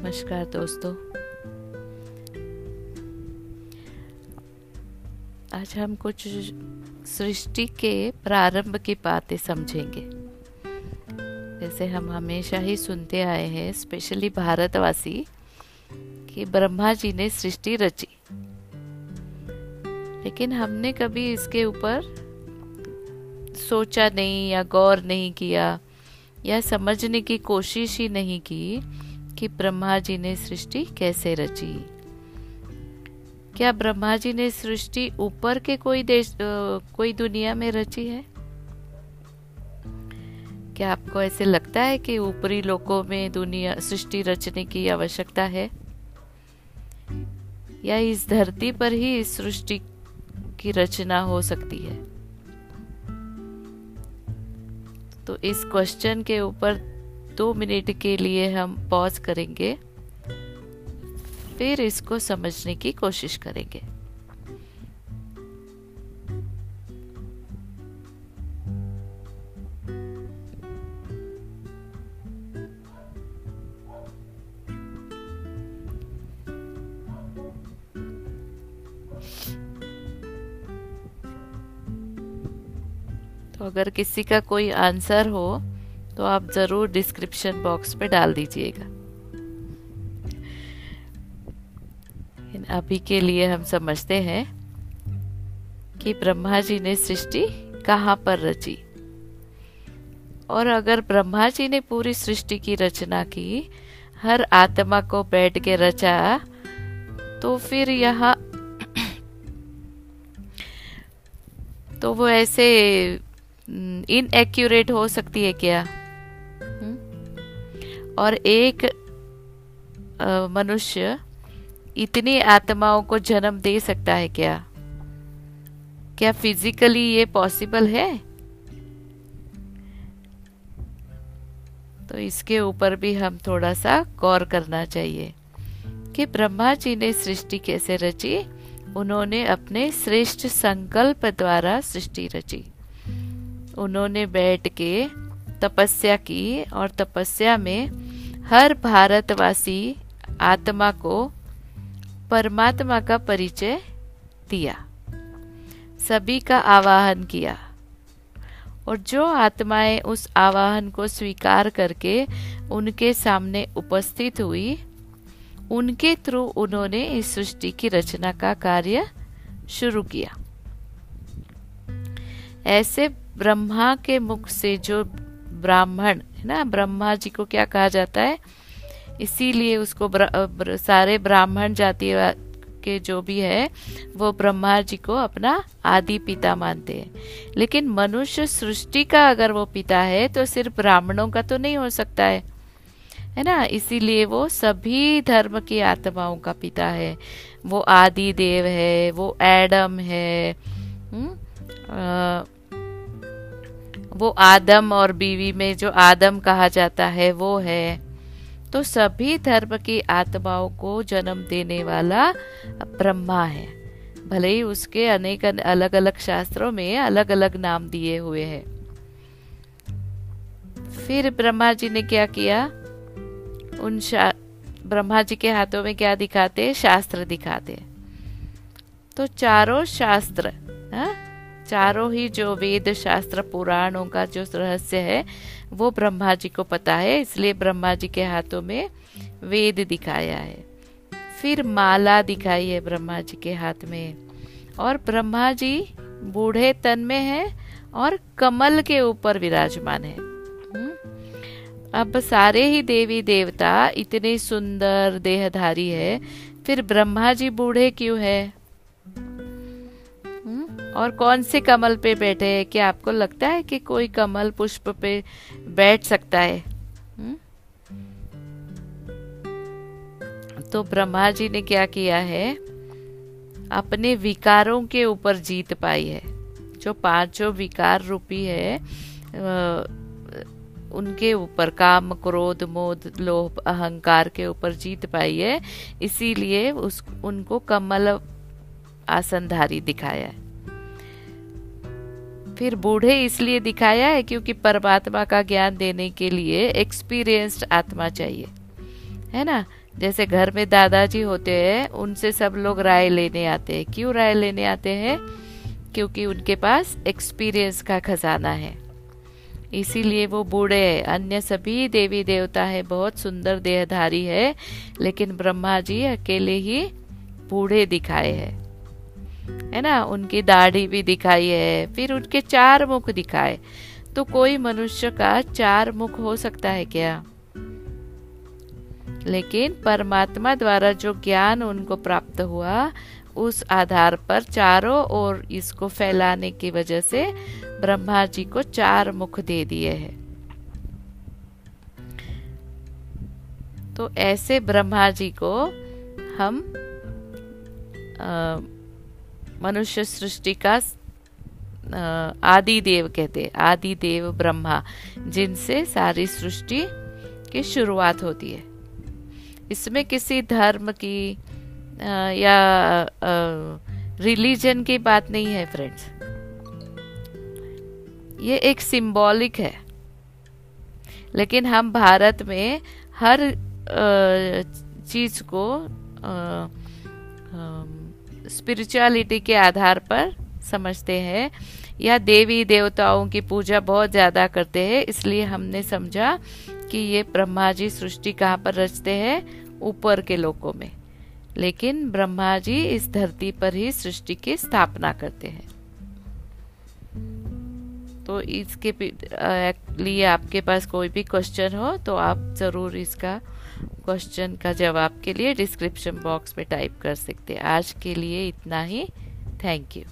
नमस्कार दोस्तों। आज हम कुछ सृष्टि के प्रारंभ की बातें समझेंगे। जैसे हम हमेशा ही सुनते आए हैं, स्पेशली भारतवासी, कि ब्रह्मा जी ने सृष्टि रची। लेकिन हमने कभी इसके ऊपर सोचा नहीं या गौर नहीं किया या समझने की कोशिश ही नहीं की कि ब्रह्मा जी ने सृष्टि कैसे रची? क्या ब्रह्मा जी ने सृष्टि ऊपर के कोई देश कोई दुनिया में रची है? क्या आपको ऐसे लगता है कि ऊपरी लोकों में दुनिया, सृष्टि रचने की आवश्यकता है? या इस धरती पर ही इस सृष्टि की रचना हो सकती है? तो इस क्वेश्चन के ऊपर दो मिनट के लिए हम पॉज करेंगे। फिर इसको समझने की कोशिश करेंगे। तो अगर किसी का कोई आंसर हो तो आप ज़रूर डिस्क्रिप्शन बॉक्स पे डाल दीजिएगा। अभी के लिए हम समझते हैं कि ब्रह्मा जी ने सृष्टि कहाँ पर रची। और अगर ब्रह्मा जी ने पूरी सृष्टि की रचना की, हर आत्मा को बैठ के रचा तो फिर यहाँ तो वो ऐसे इनएक्यूरेट हो सकती है क्या? और एक मनुष्य इतनी आत्माओं को जन्म दे सकता है क्या? क्या फिजिकली ये पॉसिबल है? तो इसके ऊपर भी हम थोड़ा सा गौर करना चाहिए कि ब्रह्मा जी ने सृष्टि कैसे रची? उन्होंने अपने श्रेष्ठ संकल्प द्वारा सृष्टि रची। उन्होंने बैठ के तपस्या की और तपस्या में हर भारतवासी आत्मा को परमात्मा का परिचय दिया। सभी का आवाहन किया। और जो आत्माएँ उस आवाहन को स्वीकार करके उनके सामने उपस्थित हुई, उनके थ्रू उन्होंने इस सृष्टि की रचना का कार्य शुरू किया। ऐसे ब्रह्मा के मुख से जो ब्राह्मण है ना? ब्रह्मा जी को क्या कहा जाता है? इसीलिए उसको ब्र, ब्र, सारे ब्राह्मण जाति के जो भी है वो ब्रह्मा जी को अपना आदि पिता मानते हैं। लेकिन मनुष्य सृष्टि का अगर वो पिता है तो सिर्फ़ ब्राह्मणों का तो नहीं हो सकता है। है ना? इसीलिए वो सभी धर्म की आत्माओं का पिता है। वो आदि देव है वो एडम है हुँ? हम्म, आ, वो आदम और बीवी में जो आदम कहा जाता है, वो है। तो सभी धर्म की आत्माओं को जन्म देने वाला ब्रह्मा है। भले ही उसके अनेक अलग अलग शास्त्रों में अलग अलग नाम दिए हुए हैं। फिर ब्रह्मा जी ने क्या किया? उन ब्रह्मा जी के हाथों में क्या दिखाते? शास्त्र दिखाते। तो चारों शास्त्र, हा? चारों ही जो वेद शास्त्र पुराणों का जो रहस्य है, वो ब्रह्मा जी को पता है, इसलिए ब्रह्मा जी के हाथों में वेद दिखाया है। फिर माला दिखाई है ब्रह्मा जी के हाथ में। और ब्रह्मा जी बूढ़े तन में है और कमल के ऊपर विराजमान है। हम्म? अब सारे ही देवी देवता इतने सुंदर देहधारी है, फिर ब्रह्मा जी बूढ़े क्यों है? और कौन से कमल पे बैठे हैं? क्या आपको लगता है कि कोई कमल पुष्प पे बैठ सकता है? हम्म? तो ब्रह्मा जी ने क्या किया है? अपने विकारों के ऊपर जीत पाई है। जो पाँचों विकार रूपी है उनके ऊपर काम, क्रोध, मोद, लोभ, अहंकार के ऊपर जीत पाई है। इसीलिए उस, उनको कमल आसनधारी दिखाया है। फिर बूढ़े इसलिए दिखाया है क्योंकि परमात्मा का ज्ञान देने के लिए एक्सपीरियंस्ड आत्मा चाहिए। है ना? जैसे घर में दादाजी होते हैं, उनसे सब लोग राय लेने आते हैं। क्यों राय लेने आते हैं? क्योंकि उनके पास एक्सपीरियंस का खजाना है। इसीलिए वो बूढ़े हैं। अन्य सभी देवी देवता है। बहुत सुंदर देहधारी है, लेकिन ब्रह्मा जी अकेले ही बूढ़े दिखाए हैं। है ना? उनकी दाढ़ी भी दिखाई है, फिर उनके चार मुख दिखाए। तो कोई मनुष्य का चार मुख हो सकता है क्या? लेकिन परमात्मा द्वारा जो ज्ञान उनको प्राप्त हुआ, उस आधार पर चारों ओर इसको फैलाने की वजह से ब्रह्मा जी को चार मुख दे दिए हैं। तो ऐसे ब्रह्मा जी को हम मनुष्य सृष्टि का आदि देव कहते आदि देव ब्रह्मा जिनसे सारी सृष्टि की शुरुआत होती है। इसमें किसी धर्म की आ, या रिलीजन की बात नहीं है फ्रेंड्स ये एक सिंबॉलिक है। लेकिन हम भारत में हर चीज़ को स्पिरिचुअलिटी के आधार पर समझते हैं। या देवी देवताओं की पूजा बहुत ज़्यादा करते हैं, इसलिए हमने समझा कि ये ब्रह्मा जी सृष्टि कहाँ पर रचते हैं? ऊपर के लोकों में। लेकिन ब्रह्मा जी इस धरती पर ही सृष्टि की स्थापना करते हैं। तो इसके लिए आपके पास कोई भी क्वेश्चन हो तो आप ज़रूर इसका क्वेश्चन का जवाब के लिए डिस्क्रिप्शन बॉक्स में टाइप कर सकते हैं। आज के लिए इतना ही। Thank you